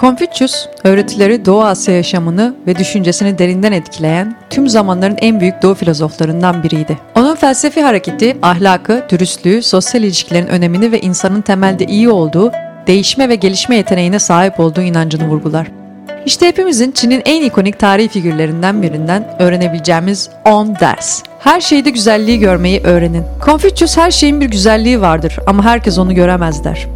Confucius, öğretileri Doğu Asya yaşamını ve düşüncesini derinden etkileyen tüm zamanların en büyük Doğu filozoflarından biriydi. Onun felsefi hareketi, ahlakı, dürüstlüğü, sosyal ilişkilerin önemini ve insanın temelde iyi olduğu, değişme ve gelişme yeteneğine sahip olduğu inancını vurgular. İşte hepimizin Çin'in en ikonik tarihi figürlerinden birinden öğrenebileceğimiz 10 ders. Her şeyde güzelliği görmeyi öğrenin. Confucius her şeyin bir güzelliği vardır ama herkes onu göremez der.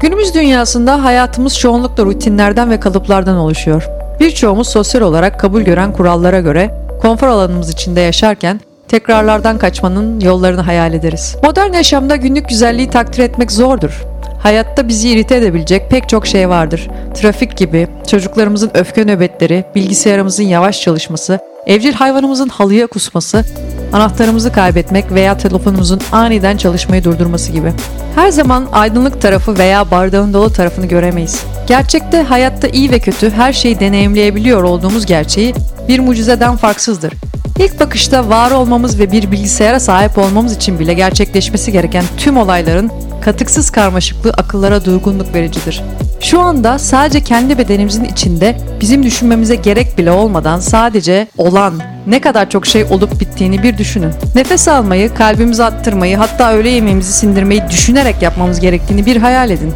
Günümüz dünyasında hayatımız çoğunlukla rutinlerden ve kalıplardan oluşuyor. Birçoğumuz sosyal olarak kabul gören kurallara göre konfor alanımız içinde yaşarken tekrarlardan kaçmanın yollarını hayal ederiz. Modern yaşamda günlük güzelliği takdir etmek zordur. Hayatta bizi irite edebilecek pek çok şey vardır. Trafik gibi, çocuklarımızın öfke nöbetleri, bilgisayarımızın yavaş çalışması, evcil hayvanımızın halıya kusması, anahtarımızı kaybetmek veya telefonumuzun aniden çalışmayı durdurması gibi. Her zaman aydınlık tarafı veya bardağın dolu tarafını göremeyiz. Gerçekte hayatta iyi ve kötü her şeyi deneyimleyebiliyor olduğumuz gerçeği bir mucizeden farksızdır. İlk bakışta var olmamız ve bir bilgisayara sahip olmamız için bile gerçekleşmesi gereken tüm olayların katıksız karmaşıklığı akıllara durgunluk vericidir. Şu anda sadece kendi bedenimizin içinde bizim düşünmemize gerek bile olmadan sadece olan ne kadar çok şey olup bittiğini bir düşünün. Nefes almayı, kalbimizi attırmayı, hatta öğle yemeğimizi sindirmeyi düşünerek yapmamız gerektiğini bir hayal edin.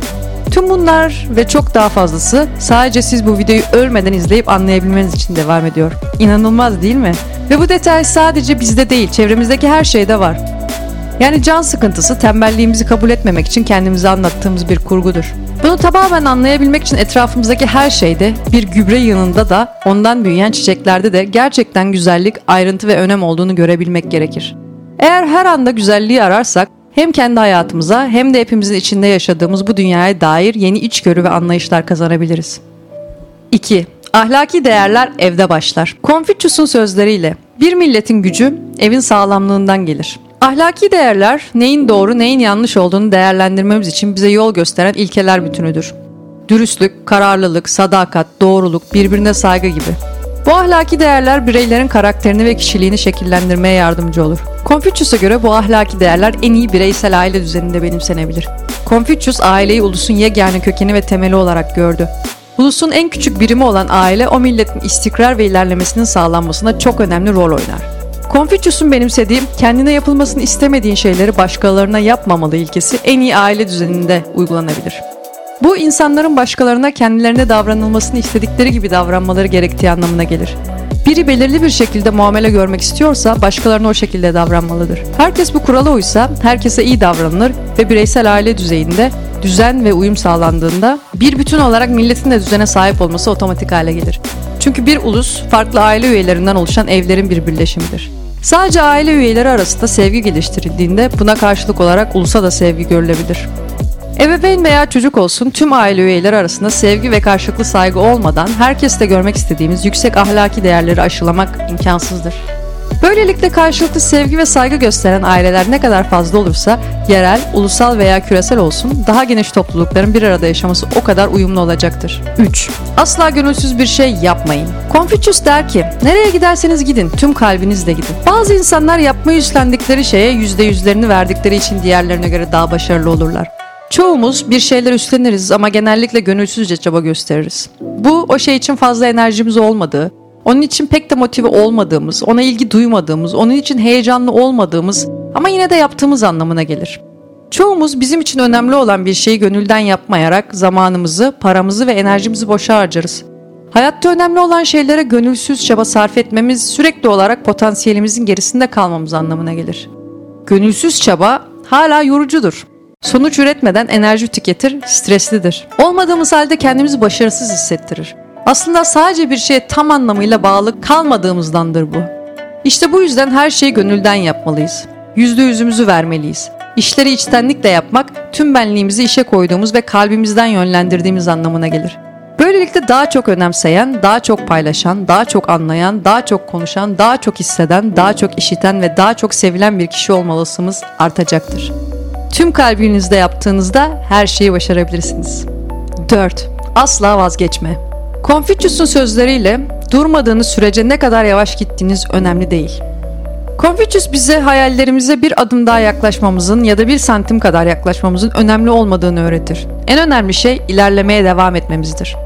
Tüm bunlar ve çok daha fazlası sadece siz bu videoyu ölmeden izleyip anlayabilmeniz için devam ediyor. İnanılmaz değil mi? Ve bu detay sadece bizde değil, çevremizdeki her şeyde var. Yani can sıkıntısı tembelliğimizi kabul etmemek için kendimize anlattığımız bir kurgudur. Bunu tamamen anlayabilmek için etrafımızdaki her şeyde, bir gübre yığınında da, ondan büyüyen çiçeklerde de gerçekten güzellik, ayrıntı ve önem olduğunu görebilmek gerekir. Eğer her anda güzelliği ararsak, hem kendi hayatımıza hem de hepimizin içinde yaşadığımız bu dünyaya dair yeni içgörü ve anlayışlar kazanabiliriz. 2. Ahlaki değerler evde başlar. Confucius'un sözleriyle bir milletin gücü evin sağlamlığından gelir. Ahlaki değerler neyin doğru neyin yanlış olduğunu değerlendirmemiz için bize yol gösteren ilkeler bütünüdür. Dürüstlük, kararlılık, sadakat, doğruluk, birbirine saygı gibi. Bu ahlaki değerler bireylerin karakterini ve kişiliğini şekillendirmeye yardımcı olur. Confucius'a göre bu ahlaki değerler en iyi bireysel aile düzeninde benimsenebilir. Confucius aileyi ulusun yegane kökeni ve temeli olarak gördü. Ulusun en küçük birimi olan aile o milletin istikrar ve ilerlemesinin sağlanmasında çok önemli rol oynar. Confucius'un benimsediği kendine yapılmasını istemediğin şeyleri başkalarına yapmamalı ilkesi en iyi aile düzeninde uygulanabilir. Bu insanların başkalarına kendilerine davranılmasını istedikleri gibi davranmaları gerektiği anlamına gelir. Biri belirli bir şekilde muamele görmek istiyorsa başkalarına o şekilde davranmalıdır. Herkes bu kurala uysa herkese iyi davranılır ve bireysel aile düzeyinde düzen ve uyum sağlandığında bir bütün olarak milletin de düzene sahip olması otomatik hale gelir. Çünkü bir ulus farklı aile üyelerinden oluşan evlerin bir birleşimidir. Sadece aile üyeleri arasında sevgi geliştirildiğinde buna karşılık olarak ulusa da sevgi görülebilir. Ebeveyn veya çocuk olsun tüm aile üyeleri arasında sevgi ve karşılıklı saygı olmadan herkeste görmek istediğimiz yüksek ahlaki değerleri aşılamak imkansızdır. Böylelikle karşılıklı sevgi ve saygı gösteren aileler ne kadar fazla olursa yerel, ulusal veya küresel olsun daha geniş toplulukların bir arada yaşaması o kadar uyumlu olacaktır. 3. Asla gönülsüz bir şey yapmayın. Confucius der ki, nereye giderseniz gidin, tüm kalbinizle gidin. Bazı insanlar yapmayı üstlendikleri şeye yüzde yüzlerini verdikleri için diğerlerine göre daha başarılı olurlar. Çoğumuz bir şeyler üstleniriz ama genellikle gönülsüzce çaba gösteririz. Bu o şey için fazla enerjimiz olmadığı, onun için pek de motive olmadığımız, ona ilgi duymadığımız, onun için heyecanlı olmadığımız ama yine de yaptığımız anlamına gelir. Çoğumuz bizim için önemli olan bir şeyi gönülden yapmayarak zamanımızı, paramızı ve enerjimizi boşa harcarız. Hayatta önemli olan şeylere gönülsüz çaba sarf etmemiz sürekli olarak potansiyelimizin gerisinde kalmamız anlamına gelir. Gönülsüz çaba hala yorucudur. Sonuç üretmeden enerji tüketir, streslidir. Olmadığımız halde kendimizi başarısız hissettirir. Aslında sadece bir şeye tam anlamıyla bağlı kalmadığımızdandır bu. İşte bu yüzden her şeyi gönülden yapmalıyız. Yüzde yüzümüzü vermeliyiz. İşleri içtenlikle yapmak, tüm benliğimizi işe koyduğumuz ve kalbimizden yönlendirdiğimiz anlamına gelir. Böylelikle daha çok önemseyen, daha çok paylaşan, daha çok anlayan, daha çok konuşan, daha çok hisseden, daha çok işiten ve daha çok sevilen bir kişi olmalısımız artacaktır. Tüm kalbinizde yaptığınızda her şeyi başarabilirsiniz. 4. Asla vazgeçme. Confucius'un sözleriyle durmadığınız sürece ne kadar yavaş gittiğiniz önemli değil. Confucius bize hayallerimize bir adım daha yaklaşmamızın ya da bir santim kadar yaklaşmamızın önemli olmadığını öğretir. En önemli şey ilerlemeye devam etmemizdir.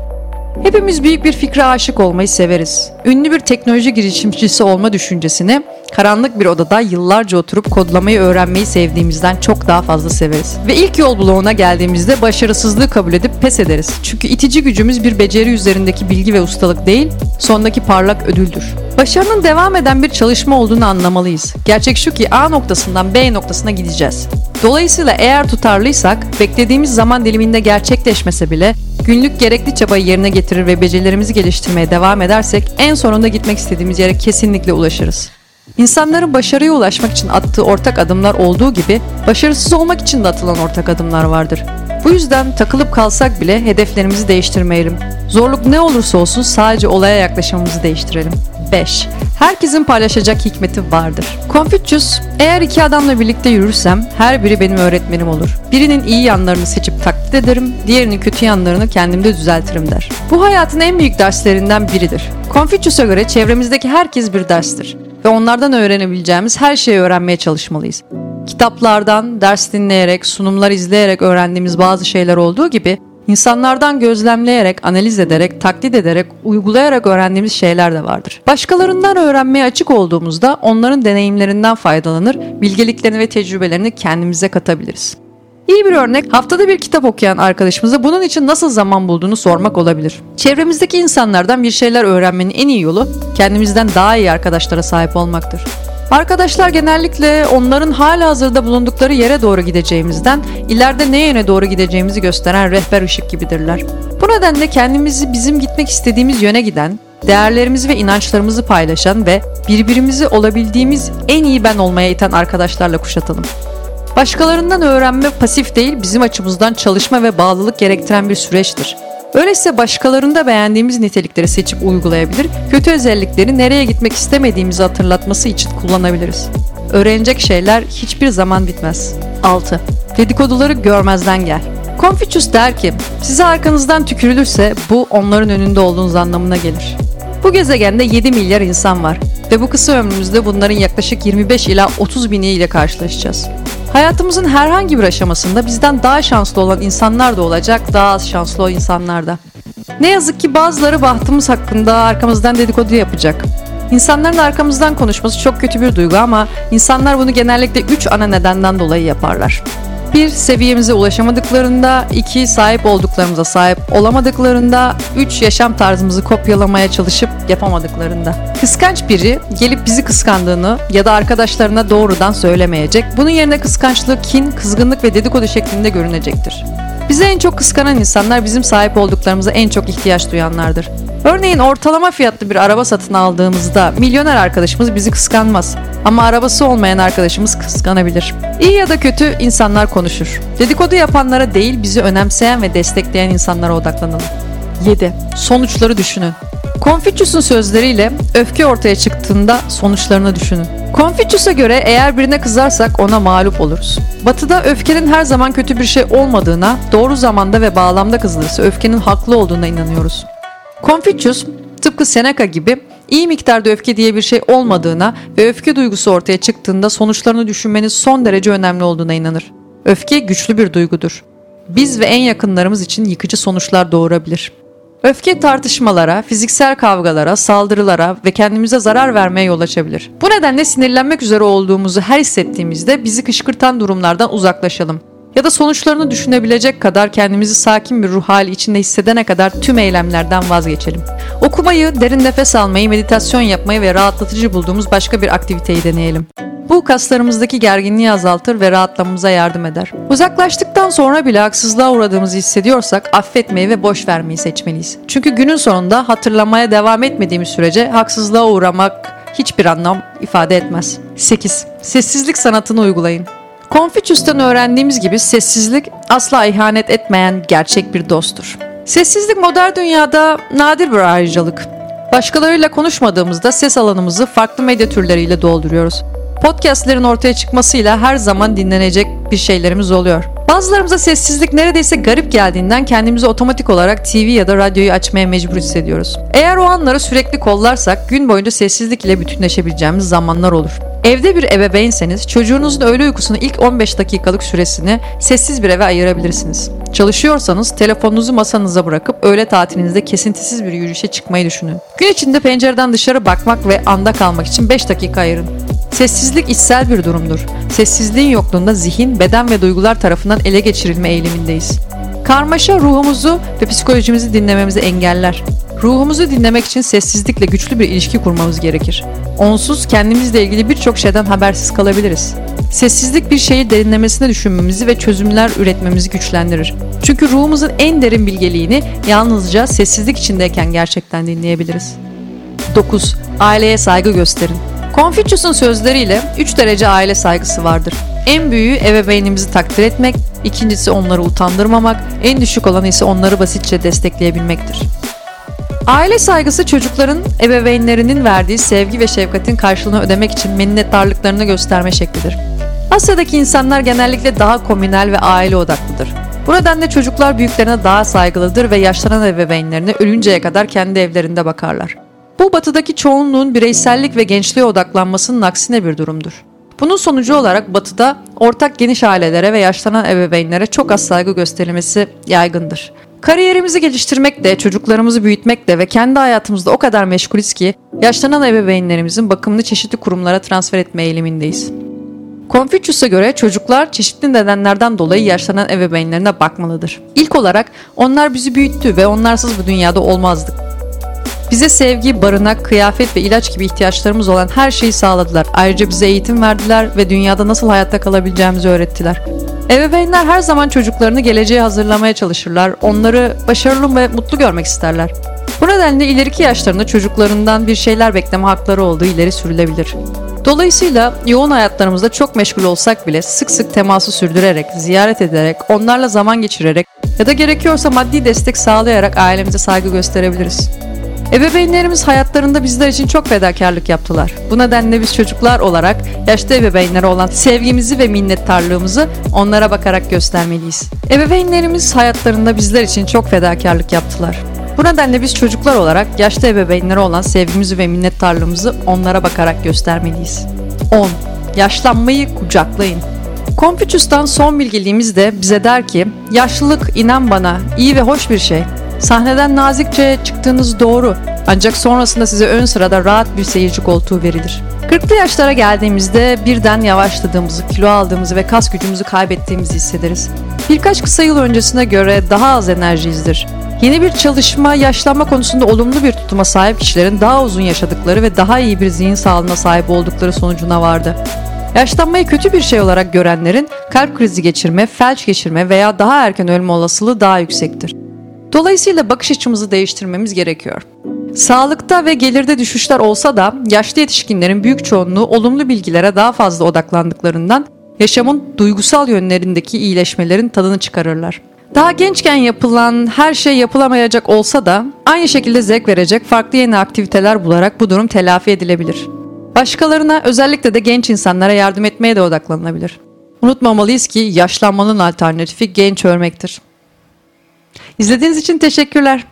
Hepimiz büyük bir fikre aşık olmayı severiz. Ünlü bir teknoloji girişimcisi olma düşüncesini karanlık bir odada yıllarca oturup kodlamayı öğrenmeyi sevdiğimizden çok daha fazla severiz. Ve ilk yol bloğuna geldiğimizde başarısızlığı kabul edip pes ederiz. Çünkü itici gücümüz bir beceri üzerindeki bilgi ve ustalık değil, sondaki parlak ödüldür. Başarının devam eden bir çalışma olduğunu anlamalıyız. Gerçek şu ki A noktasından B noktasına gideceğiz. Dolayısıyla eğer tutarlıysak, beklediğimiz zaman diliminde gerçekleşmese bile günlük gerekli çabayı yerine getirir ve becerilerimizi geliştirmeye devam edersek en sonunda gitmek istediğimiz yere kesinlikle ulaşırız. İnsanların başarıya ulaşmak için attığı ortak adımlar olduğu gibi başarısız olmak için de atılan ortak adımlar vardır. Bu yüzden takılıp kalsak bile hedeflerimizi değiştirmeyelim. Zorluk ne olursa olsun sadece olaya yaklaşımımızı değiştirelim. 5. Herkesin paylaşacak hikmeti vardır. Confucius, eğer iki adamla birlikte yürürsem her biri benim öğretmenim olur. Birinin iyi yanlarını seçip taklit ederim, diğerinin kötü yanlarını kendimde düzeltirim der. Bu hayatın en büyük derslerinden biridir. Confucius'a göre çevremizdeki herkes bir derstir ve onlardan öğrenebileceğimiz her şeyi öğrenmeye çalışmalıyız. Kitaplardan, ders dinleyerek, sunumlar izleyerek öğrendiğimiz bazı şeyler olduğu gibi İnsanlardan gözlemleyerek, analiz ederek, taklit ederek, uygulayarak öğrendiğimiz şeyler de vardır. Başkalarından öğrenmeye açık olduğumuzda onların deneyimlerinden faydalanır, bilgeliklerini ve tecrübelerini kendimize katabiliriz. İyi bir örnek haftada bir kitap okuyan arkadaşımıza bunun için nasıl zaman bulduğunu sormak olabilir. Çevremizdeki insanlardan bir şeyler öğrenmenin en iyi yolu kendimizden daha iyi arkadaşlara sahip olmaktır. Arkadaşlar genellikle onların hala hazırda bulundukları yere doğru gideceğimizden ileride ne yöne doğru gideceğimizi gösteren rehber ışık gibidirler. Bu nedenle kendimizi bizim gitmek istediğimiz yöne giden, değerlerimizi ve inançlarımızı paylaşan ve birbirimizi olabildiğimiz en iyi ben olmaya iten arkadaşlarla kuşatalım. Başkalarından öğrenme pasif değil, bizim açımızdan çalışma ve bağlılık gerektiren bir süreçtir. Öyleyse başkalarında beğendiğimiz nitelikleri seçip uygulayabilir, kötü özellikleri nereye gitmek istemediğimizi hatırlatması için kullanabiliriz. Öğrenecek şeyler hiçbir zaman bitmez. 6. Dedikoduları görmezden gel. Confucius der ki, size arkanızdan tükürülürse bu onların önünde olduğunuz anlamına gelir. Bu gezegende 7 milyar insan var ve bu kısa ömrümüzde bunların yaklaşık 25 ila 30 bini ile karşılaşacağız. Hayatımızın herhangi bir aşamasında bizden daha şanslı olan insanlar da olacak, daha az şanslı o insanlar da. Ne yazık ki bazıları bahtımız hakkında arkamızdan dedikodu yapacak. İnsanların arkamızdan konuşması çok kötü bir duygu ama insanlar bunu genellikle 3 ana nedenden dolayı yaparlar. 1. Seviyemize ulaşamadıklarında, 2. Sahip olduklarımıza sahip olamadıklarında, 3. Yaşam tarzımızı kopyalamaya çalışıp yapamadıklarında. Kıskanç biri gelip bizi kıskandığını ya da arkadaşlarına doğrudan söylemeyecek. Bunun yerine kıskançlık, kin, kızgınlık ve dedikodu şeklinde görünecektir. Bize en çok kıskanan insanlar bizim sahip olduklarımıza en çok ihtiyaç duyanlardır. Örneğin ortalama fiyatlı bir araba satın aldığımızda milyoner arkadaşımız bizi kıskanmaz. Ama arabası olmayan arkadaşımız kıskanabilir. İyi ya da kötü insanlar konuşur. Dedikodu yapanlara değil bizi önemseyen ve destekleyen insanlara odaklanalım. 7. Sonuçları düşünün. Confucius'un sözleriyle öfke ortaya çıktığında sonuçlarını düşünün. Confucius'a göre eğer birine kızarsak ona mağlup oluruz. Batı'da öfkenin her zaman kötü bir şey olmadığına, doğru zamanda ve bağlamda kızılırsa öfkenin haklı olduğuna inanıyoruz. Confucius tıpkı Seneca gibi iyi miktarda öfke diye bir şey olmadığına ve öfke duygusu ortaya çıktığında sonuçlarını düşünmenin son derece önemli olduğuna inanır. Öfke güçlü bir duygudur. Biz ve en yakınlarımız için yıkıcı sonuçlar doğurabilir. Öfke tartışmalara, fiziksel kavgalara, saldırılara ve kendimize zarar vermeye yol açabilir. Bu nedenle sinirlenmek üzere olduğumuzu her hissettiğimizde bizi kışkırtan durumlardan uzaklaşalım ya da sonuçlarını düşünebilecek kadar kendimizi sakin bir ruh hali içinde hissedene kadar tüm eylemlerden vazgeçelim. Okumayı, derin nefes almayı, meditasyon yapmayı ve rahatlatıcı bulduğumuz başka bir aktiviteyi deneyelim. Bu kaslarımızdaki gerginliği azaltır ve rahatlamamıza yardım eder. Uzaklaştıktan sonra bile haksızlığa uğradığımızı hissediyorsak affetmeyi ve boş vermeyi seçmeliyiz. Çünkü günün sonunda hatırlamaya devam etmediğimiz sürece haksızlığa uğramak hiçbir anlam ifade etmez. 8. Sessizlik sanatını uygulayın. Confucius'tan öğrendiğimiz gibi sessizlik asla ihanet etmeyen gerçek bir dosttur. Sessizlik modern dünyada nadir bir ayrıcalık. Başkalarıyla konuşmadığımızda ses alanımızı farklı medya türleriyle dolduruyoruz. Podcastlerin ortaya çıkmasıyla her zaman dinlenecek bir şeylerimiz oluyor. Bazılarımıza sessizlik neredeyse garip geldiğinden kendimizi otomatik olarak TV ya da radyoyu açmaya mecbur hissediyoruz. Eğer o anları sürekli kollarsak gün boyunca sessizlik ile bütünleşebileceğimiz zamanlar olur. Evde bir ebeveynseniz çocuğunuzun öğle uykusunun ilk 15 dakikalık süresini sessiz bir eve ayırabilirsiniz. Çalışıyorsanız telefonunuzu masanıza bırakıp öğle tatilinizde kesintisiz bir yürüyüşe çıkmayı düşünün. Gün içinde pencereden dışarı bakmak ve anda kalmak için 5 dakika ayırın. Sessizlik içsel bir durumdur. Sessizliğin yokluğunda zihin, beden ve duygular tarafından ele geçirilme eğilimindeyiz. Karmaşa ruhumuzu ve psikolojimizi dinlememizi engeller. Ruhumuzu dinlemek için sessizlikle güçlü bir ilişki kurmamız gerekir. Onsuz kendimizle ilgili birçok şeyden habersiz kalabiliriz. Sessizlik bir şeyi derinlemesine düşünmemizi ve çözümler üretmemizi güçlendirir. Çünkü ruhumuzun en derin bilgeliğini yalnızca sessizlik içindeyken gerçekten dinleyebiliriz. 9. Aileye saygı gösterin. Confucius'un sözleriyle 3 derece aile saygısı vardır. En büyüğü ebeveynimizi takdir etmek, ikincisi onları utandırmamak, en düşük olanı ise onları basitçe destekleyebilmektir. Aile saygısı çocukların ebeveynlerinin verdiği sevgi ve şefkatin karşılığını ödemek için minnettarlıklarını gösterme şeklidir. Asya'daki insanlar genellikle daha komünel ve aile odaklıdır. Bu nedenle çocuklar büyüklerine daha saygılıdır ve yaşlanan ebeveynlerine ölünceye kadar kendi evlerinde bakarlar. Bu batıdaki çoğunluğun bireysellik ve gençliğe odaklanmasının aksine bir durumdur. Bunun sonucu olarak batıda ortak geniş ailelere ve yaşlanan ebeveynlere çok az saygı gösterilmesi yaygındır. Kariyerimizi geliştirmekle, çocuklarımızı büyütmekle ve kendi hayatımızda o kadar meşgulüz ki yaşlanan ebeveynlerimizin bakımını çeşitli kurumlara transfer etme eğilimindeyiz. Confucius'a göre çocuklar çeşitli nedenlerden dolayı yaşlanan ebeveynlerine bakmalıdır. İlk olarak onlar bizi büyüttü ve onlarsız bu dünyada olmazdık. Bize sevgi, barınak, kıyafet ve ilaç gibi ihtiyaçlarımız olan her şeyi sağladılar. Ayrıca bize eğitim verdiler ve dünyada nasıl hayatta kalabileceğimizi öğrettiler. Ebeveynler her zaman çocuklarını geleceğe hazırlamaya çalışırlar. Onları başarılı ve mutlu görmek isterler. Bu nedenle ileriki yaşlarında çocuklarından bir şeyler bekleme hakları olduğu ileri sürülebilir. Dolayısıyla yoğun hayatlarımızda çok meşgul olsak bile sık sık teması sürdürerek, ziyaret ederek, onlarla zaman geçirerek ya da gerekiyorsa maddi destek sağlayarak ailemize saygı gösterebiliriz. Ebeveynlerimiz hayatlarında bizler için çok fedakarlık yaptılar. Bu nedenle biz çocuklar olarak yaşlı ebeveynlere olan sevgimizi ve minnettarlığımızı onlara bakarak göstermeliyiz. Ebeveynlerimiz hayatlarında bizler için çok fedakarlık yaptılar. Bu nedenle biz çocuklar olarak yaşlı ebeveynlere olan sevgimizi ve minnettarlığımızı onlara bakarak göstermeliyiz. 10. Yaşlanmayı kucaklayın. Confucius'tan son bilgiliğimiz de bize der ki, yaşlılık inan bana iyi ve hoş bir şey. Sahneden nazikçe çıktığınız doğru ancak sonrasında size ön sırada rahat bir seyirci koltuğu verilir. 40'lı yaşlara geldiğimizde birden yavaşladığımızı, kilo aldığımızı ve kas gücümüzü kaybettiğimizi hissederiz. Birkaç kısa yıl öncesine göre daha az enerjiyizdir. Yeni bir çalışma, yaşlanma konusunda olumlu bir tutuma sahip kişilerin daha uzun yaşadıkları ve daha iyi bir zihin sağlığına sahip oldukları sonucuna vardı. Yaşlanmayı kötü bir şey olarak görenlerin kalp krizi geçirme, felç geçirme veya daha erken ölme olasılığı daha yüksektir. Dolayısıyla bakış açımızı değiştirmemiz gerekiyor. Sağlıkta ve gelirde düşüşler olsa da yaşlı yetişkinlerin büyük çoğunluğu olumlu bilgilere daha fazla odaklandıklarından yaşamın duygusal yönlerindeki iyileşmelerin tadını çıkarırlar. Daha gençken yapılan her şey yapılamayacak olsa da aynı şekilde zevk verecek farklı yeni aktiviteler bularak bu durum telafi edilebilir. Başkalarına özellikle de genç insanlara yardım etmeye de odaklanılabilir. Unutmamalıyız ki yaşlanmanın alternatifi genç örmektir. İzlediğiniz için teşekkürler.